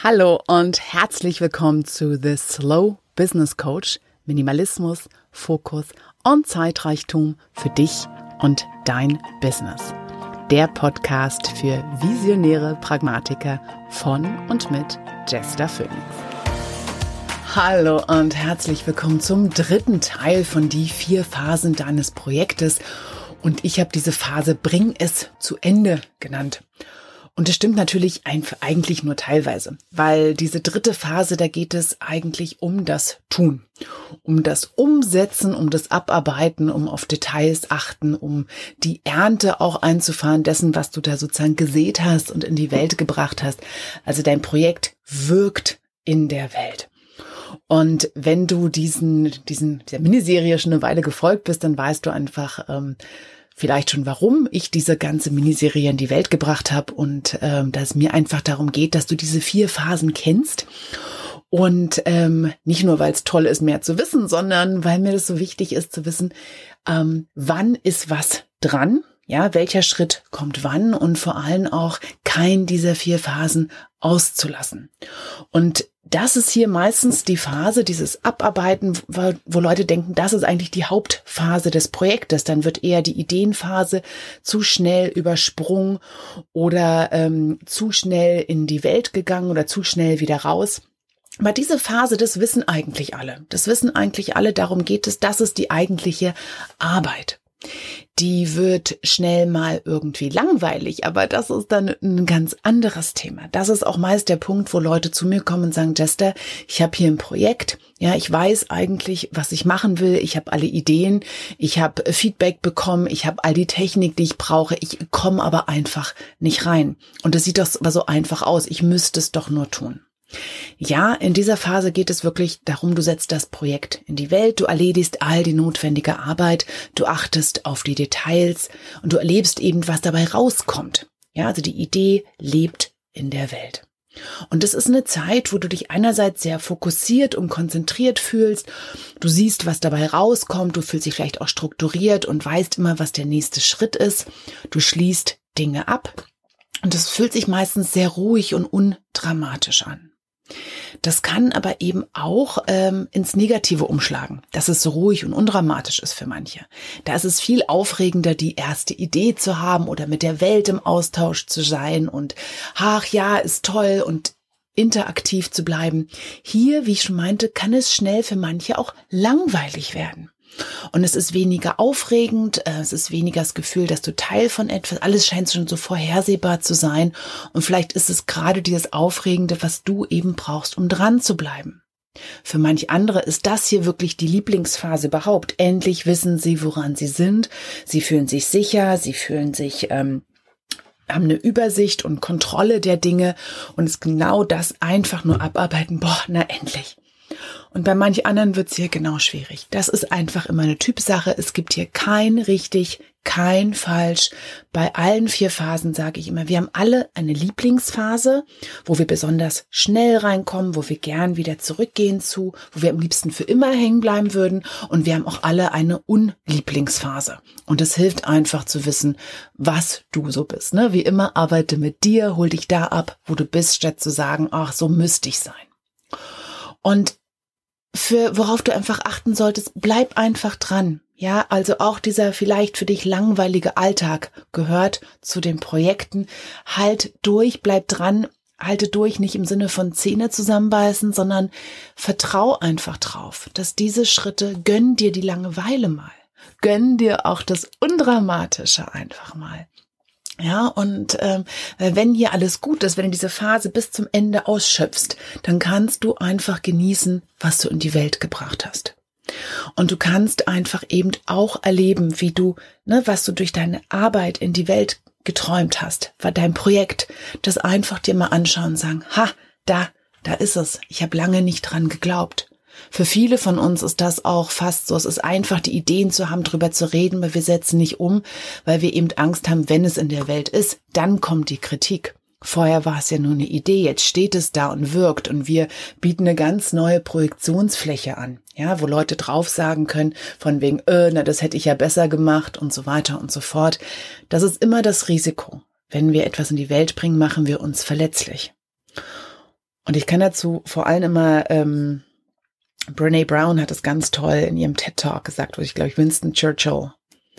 Hallo und herzlich willkommen zu The Slow Business Coach. Minimalismus, Fokus und Zeitreichtum für dich und dein Business. Der Podcast für visionäre Pragmatiker von und mit Jester Phoenix. Hallo und herzlich willkommen zum dritten Teil von die vier Phasen deines Projektes. Und ich habe diese Phase Bring es zu Ende genannt. Und das stimmt natürlich eigentlich nur teilweise, weil diese dritte Phase, da geht es eigentlich um das Tun, um das Umsetzen, um das Abarbeiten, um auf Details achten, um die Ernte auch einzufahren dessen, was du da sozusagen gesät hast und in die Welt gebracht hast. Also dein Projekt wirkt in der Welt. Und wenn du diesen, diesen, dieser Miniserie schon eine Weile gefolgt bist, dann weißt du einfach, ähm, vielleicht schon, warum ich diese ganze Miniserie in die Welt gebracht habe und ähm, dass es mir einfach darum geht, dass du diese vier Phasen kennst. Und ähm, nicht nur, weil es toll ist, mehr zu wissen, sondern weil mir das so wichtig ist zu wissen, ähm, wann ist was dran, ja, welcher Schritt kommt wann und vor allem auch kein dieser vier Phasen auszulassen. Und das ist hier meistens die Phase, dieses Abarbeiten, wo Leute denken, das ist eigentlich die Hauptphase des Projektes. Dann wird eher die Ideenphase zu schnell übersprungen oder ähm, zu schnell in die Welt gegangen oder zu schnell wieder raus. Aber diese Phase, das wissen eigentlich alle. Das wissen eigentlich alle. Darum geht es. Das ist die eigentliche Arbeit die wird schnell mal irgendwie langweilig, aber das ist dann ein ganz anderes Thema. Das ist auch meist der Punkt, wo Leute zu mir kommen und sagen, Jester, ich habe hier ein Projekt, ja, ich weiß eigentlich, was ich machen will, ich habe alle Ideen, ich habe Feedback bekommen, ich habe all die Technik, die ich brauche, ich komme aber einfach nicht rein. Und es sieht doch so einfach aus, ich müsste es doch nur tun. Ja, in dieser Phase geht es wirklich darum, du setzt das Projekt in die Welt, du erledigst all die notwendige Arbeit, du achtest auf die Details und du erlebst eben, was dabei rauskommt. Ja, also die Idee lebt in der Welt. Und das ist eine Zeit, wo du dich einerseits sehr fokussiert und konzentriert fühlst. Du siehst, was dabei rauskommt. Du fühlst dich vielleicht auch strukturiert und weißt immer, was der nächste Schritt ist. Du schließt Dinge ab. Und es fühlt sich meistens sehr ruhig und undramatisch an. Das kann aber eben auch ähm, ins Negative umschlagen, dass es so ruhig und undramatisch ist für manche. Da ist es viel aufregender, die erste Idee zu haben oder mit der Welt im Austausch zu sein und ach ja, ist toll und interaktiv zu bleiben. Hier, wie ich schon meinte, kann es schnell für manche auch langweilig werden. Und es ist weniger aufregend, äh, es ist weniger das Gefühl, dass du Teil von etwas, alles scheint schon so vorhersehbar zu sein. Und vielleicht ist es gerade dieses Aufregende, was du eben brauchst, um dran zu bleiben. Für manch andere ist das hier wirklich die Lieblingsphase überhaupt. Endlich wissen sie, woran sie sind. Sie fühlen sich sicher, sie fühlen sich ähm, haben eine Übersicht und Kontrolle der Dinge und es genau das einfach nur abarbeiten. Boah, na endlich. Und bei manch anderen wird's hier genau schwierig. Das ist einfach immer eine Typsache. Es gibt hier kein richtig, kein falsch. Bei allen vier Phasen sage ich immer, wir haben alle eine Lieblingsphase, wo wir besonders schnell reinkommen, wo wir gern wieder zurückgehen zu, wo wir am liebsten für immer hängen bleiben würden. Und wir haben auch alle eine Unlieblingsphase. Und es hilft einfach zu wissen, was du so bist. Ne? Wie immer, arbeite mit dir, hol dich da ab, wo du bist, statt zu sagen, ach, so müsste ich sein. Und für worauf du einfach achten solltest, bleib einfach dran. Ja, also auch dieser vielleicht für dich langweilige Alltag gehört zu den Projekten. Halt durch, bleib dran, halte durch, nicht im Sinne von Zähne zusammenbeißen, sondern vertrau einfach drauf, dass diese Schritte gönn dir die Langeweile mal. Gönn dir auch das Undramatische einfach mal. Ja, und ähm, wenn hier alles gut ist, wenn du diese Phase bis zum Ende ausschöpfst, dann kannst du einfach genießen, was du in die Welt gebracht hast. Und du kannst einfach eben auch erleben, wie du, ne, was du durch deine Arbeit in die Welt geträumt hast, war dein Projekt, das einfach dir mal anschauen und sagen, ha, da, da ist es. Ich habe lange nicht dran geglaubt. Für viele von uns ist das auch fast so. Es ist einfach, die Ideen zu haben, drüber zu reden, aber wir setzen nicht um, weil wir eben Angst haben, wenn es in der Welt ist, dann kommt die Kritik. Vorher war es ja nur eine Idee, jetzt steht es da und wirkt und wir bieten eine ganz neue Projektionsfläche an, ja, wo Leute drauf sagen können, von wegen, äh, na, das hätte ich ja besser gemacht und so weiter und so fort. Das ist immer das Risiko. Wenn wir etwas in die Welt bringen, machen wir uns verletzlich. Und ich kann dazu vor allem immer, ähm, Brene Brown hat es ganz toll in ihrem TED Talk gesagt, wo ich glaube ich Winston Churchill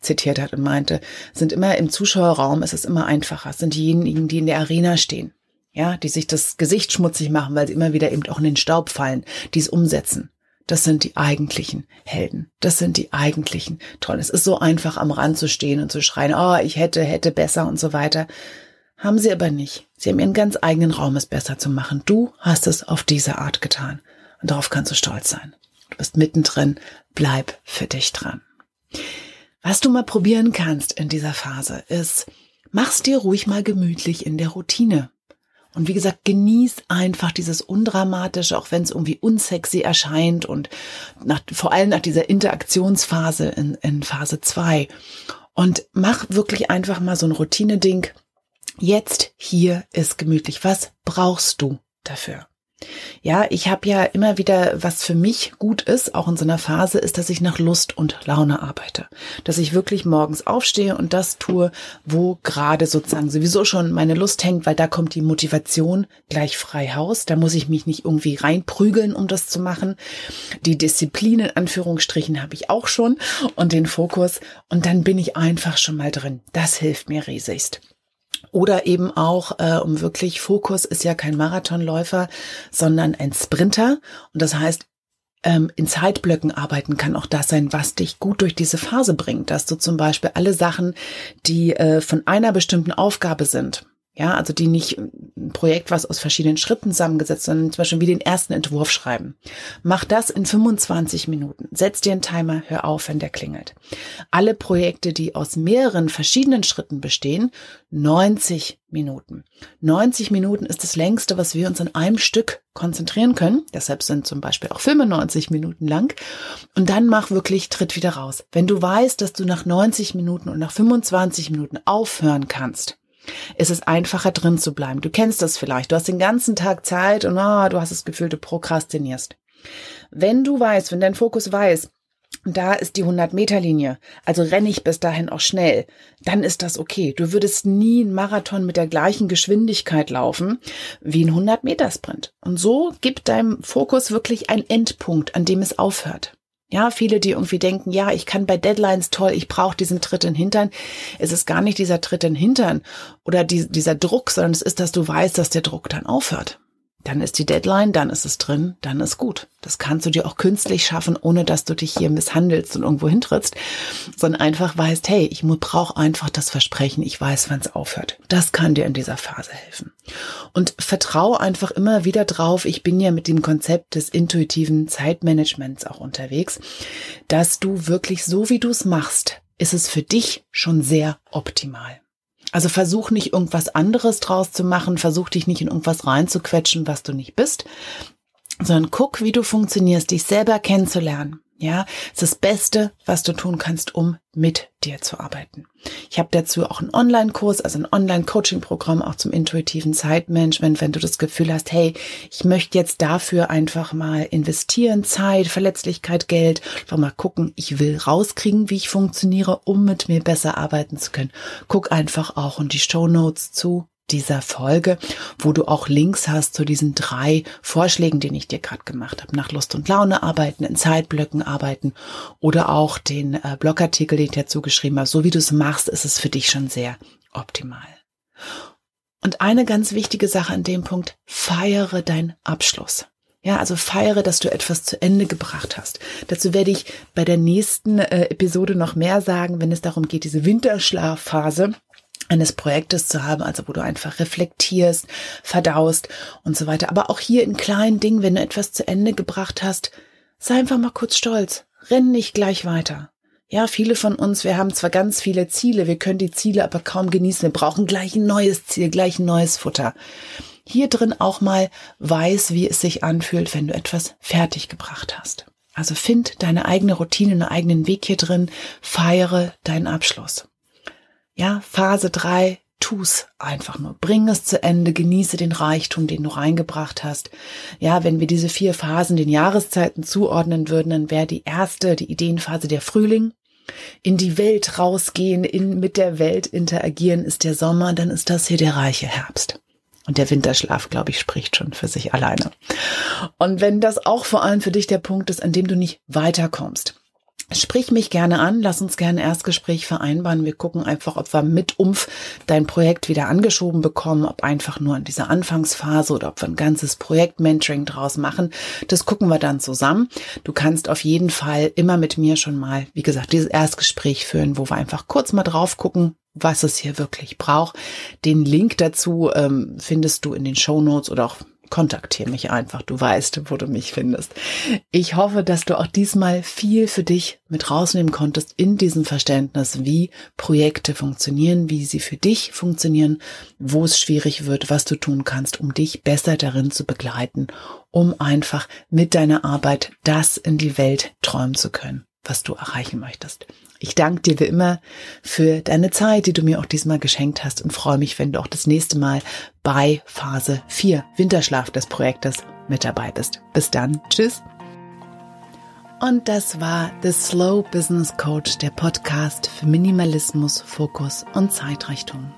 zitiert hat und meinte, sind immer im Zuschauerraum, ist es immer einfacher, es sind diejenigen, die in der Arena stehen, ja, die sich das Gesicht schmutzig machen, weil sie immer wieder eben auch in den Staub fallen, die es umsetzen. Das sind die eigentlichen Helden. Das sind die eigentlichen Toll. Es ist so einfach, am Rand zu stehen und zu schreien, oh, ich hätte, hätte besser und so weiter. Haben sie aber nicht. Sie haben ihren ganz eigenen Raum, es besser zu machen. Du hast es auf diese Art getan. Und darauf kannst du stolz sein. Du bist mittendrin. Bleib für dich dran. Was du mal probieren kannst in dieser Phase ist, mach's dir ruhig mal gemütlich in der Routine. Und wie gesagt, genieß einfach dieses Undramatische, auch wenn es irgendwie unsexy erscheint und nach, vor allem nach dieser Interaktionsphase in, in Phase zwei Und mach wirklich einfach mal so ein Routine-Ding. Jetzt hier ist gemütlich. Was brauchst du dafür? Ja, ich habe ja immer wieder, was für mich gut ist, auch in so einer Phase, ist, dass ich nach Lust und Laune arbeite. Dass ich wirklich morgens aufstehe und das tue, wo gerade sozusagen sowieso schon meine Lust hängt, weil da kommt die Motivation gleich frei Haus. Da muss ich mich nicht irgendwie reinprügeln, um das zu machen. Die Disziplin in Anführungsstrichen habe ich auch schon und den Fokus. Und dann bin ich einfach schon mal drin. Das hilft mir riesigst. Oder eben auch, äh, um wirklich Fokus ist ja kein Marathonläufer, sondern ein Sprinter. Und das heißt, ähm, in Zeitblöcken arbeiten kann auch das sein, was dich gut durch diese Phase bringt. Dass du zum Beispiel alle Sachen, die äh, von einer bestimmten Aufgabe sind, ja, also die nicht ein Projekt, was aus verschiedenen Schritten zusammengesetzt, sondern zum Beispiel wie den ersten Entwurf schreiben. Mach das in 25 Minuten. Setz dir einen Timer, hör auf, wenn der klingelt. Alle Projekte, die aus mehreren verschiedenen Schritten bestehen, 90 Minuten. 90 Minuten ist das längste, was wir uns in einem Stück konzentrieren können. Deshalb sind zum Beispiel auch 95 Minuten lang. Und dann mach wirklich, tritt wieder raus. Wenn du weißt, dass du nach 90 Minuten und nach 25 Minuten aufhören kannst, ist es einfacher drin zu bleiben. Du kennst das vielleicht. Du hast den ganzen Tag Zeit und oh, du hast das Gefühl, du prokrastinierst. Wenn du weißt, wenn dein Fokus weiß, da ist die 100 Meter Linie, also renne ich bis dahin auch schnell, dann ist das okay. Du würdest nie einen Marathon mit der gleichen Geschwindigkeit laufen wie ein 100 Meter Sprint. Und so gibt deinem Fokus wirklich einen Endpunkt, an dem es aufhört. Ja, viele, die irgendwie denken, ja, ich kann bei Deadlines toll, ich brauche diesen Tritt in den Hintern. Es ist gar nicht dieser Tritt in den Hintern oder die, dieser Druck, sondern es ist, dass du weißt, dass der Druck dann aufhört. Dann ist die Deadline, dann ist es drin, dann ist gut. Das kannst du dir auch künstlich schaffen, ohne dass du dich hier misshandelst und irgendwo hintrittst, sondern einfach weißt, hey, ich brauche einfach das Versprechen, ich weiß, wann es aufhört. Das kann dir in dieser Phase helfen. Und vertraue einfach immer wieder drauf, ich bin ja mit dem Konzept des intuitiven Zeitmanagements auch unterwegs, dass du wirklich so, wie du es machst, ist es für dich schon sehr optimal. Also versuch nicht irgendwas anderes draus zu machen, versuch dich nicht in irgendwas reinzuquetschen, was du nicht bist, sondern guck, wie du funktionierst, dich selber kennenzulernen. Ja, es ist das Beste, was du tun kannst, um mit dir zu arbeiten. Ich habe dazu auch einen Online-Kurs, also ein Online-Coaching-Programm auch zum intuitiven Zeitmanagement, wenn du das Gefühl hast, hey, ich möchte jetzt dafür einfach mal investieren, Zeit, Verletzlichkeit, Geld, einfach mal gucken, ich will rauskriegen, wie ich funktioniere, um mit mir besser arbeiten zu können. Guck einfach auch in die Show Notes zu dieser Folge, wo du auch Links hast zu diesen drei Vorschlägen, den ich dir gerade gemacht habe. Nach Lust und Laune arbeiten, in Zeitblöcken arbeiten oder auch den äh, Blogartikel, den ich dazu geschrieben habe. So wie du es machst, ist es für dich schon sehr optimal. Und eine ganz wichtige Sache an dem Punkt, feiere deinen Abschluss. Ja, also feiere, dass du etwas zu Ende gebracht hast. Dazu werde ich bei der nächsten äh, Episode noch mehr sagen, wenn es darum geht, diese Winterschlafphase eines Projektes zu haben, also wo du einfach reflektierst, verdaust und so weiter. Aber auch hier in kleinen Dingen, wenn du etwas zu Ende gebracht hast, sei einfach mal kurz stolz. Renn nicht gleich weiter. Ja, viele von uns, wir haben zwar ganz viele Ziele, wir können die Ziele aber kaum genießen. Wir brauchen gleich ein neues Ziel, gleich ein neues Futter. Hier drin auch mal weiß, wie es sich anfühlt, wenn du etwas fertig gebracht hast. Also find deine eigene Routine, einen eigenen Weg hier drin, feiere deinen Abschluss. Ja, Phase drei tu's einfach nur. Bring es zu Ende, genieße den Reichtum, den du reingebracht hast. Ja, wenn wir diese vier Phasen den Jahreszeiten zuordnen würden, dann wäre die erste, die Ideenphase der Frühling. In die Welt rausgehen, in, mit der Welt interagieren ist der Sommer, dann ist das hier der reiche Herbst. Und der Winterschlaf, glaube ich, spricht schon für sich alleine. Und wenn das auch vor allem für dich der Punkt ist, an dem du nicht weiterkommst, Sprich mich gerne an, lass uns gerne Erstgespräch vereinbaren. Wir gucken einfach, ob wir mit Umf dein Projekt wieder angeschoben bekommen, ob einfach nur in dieser Anfangsphase oder ob wir ein ganzes Projekt-Mentoring draus machen. Das gucken wir dann zusammen. Du kannst auf jeden Fall immer mit mir schon mal, wie gesagt, dieses Erstgespräch führen, wo wir einfach kurz mal drauf gucken, was es hier wirklich braucht. Den Link dazu ähm, findest du in den Show Notes oder auch kontaktiere mich einfach. Du weißt, wo du mich findest. Ich hoffe, dass du auch diesmal viel für dich mit rausnehmen konntest in diesem Verständnis, wie Projekte funktionieren, wie sie für dich funktionieren, wo es schwierig wird, was du tun kannst, um dich besser darin zu begleiten, um einfach mit deiner Arbeit das in die Welt träumen zu können, was du erreichen möchtest. Ich danke dir wie immer für deine Zeit, die du mir auch diesmal geschenkt hast und freue mich, wenn du auch das nächste Mal bei Phase 4 Winterschlaf des Projektes mit dabei bist. Bis dann. Tschüss. Und das war The Slow Business Coach, der Podcast für Minimalismus, Fokus und Zeitrichtung.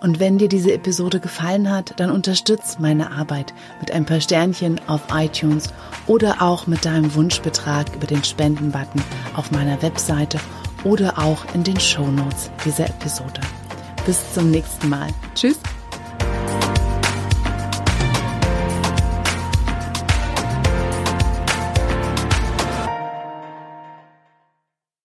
Und wenn dir diese Episode gefallen hat, dann unterstütz meine Arbeit mit ein paar Sternchen auf iTunes oder auch mit deinem Wunschbetrag über den Spendenbutton auf meiner Webseite oder auch in den Shownotes dieser Episode. Bis zum nächsten Mal. Tschüss.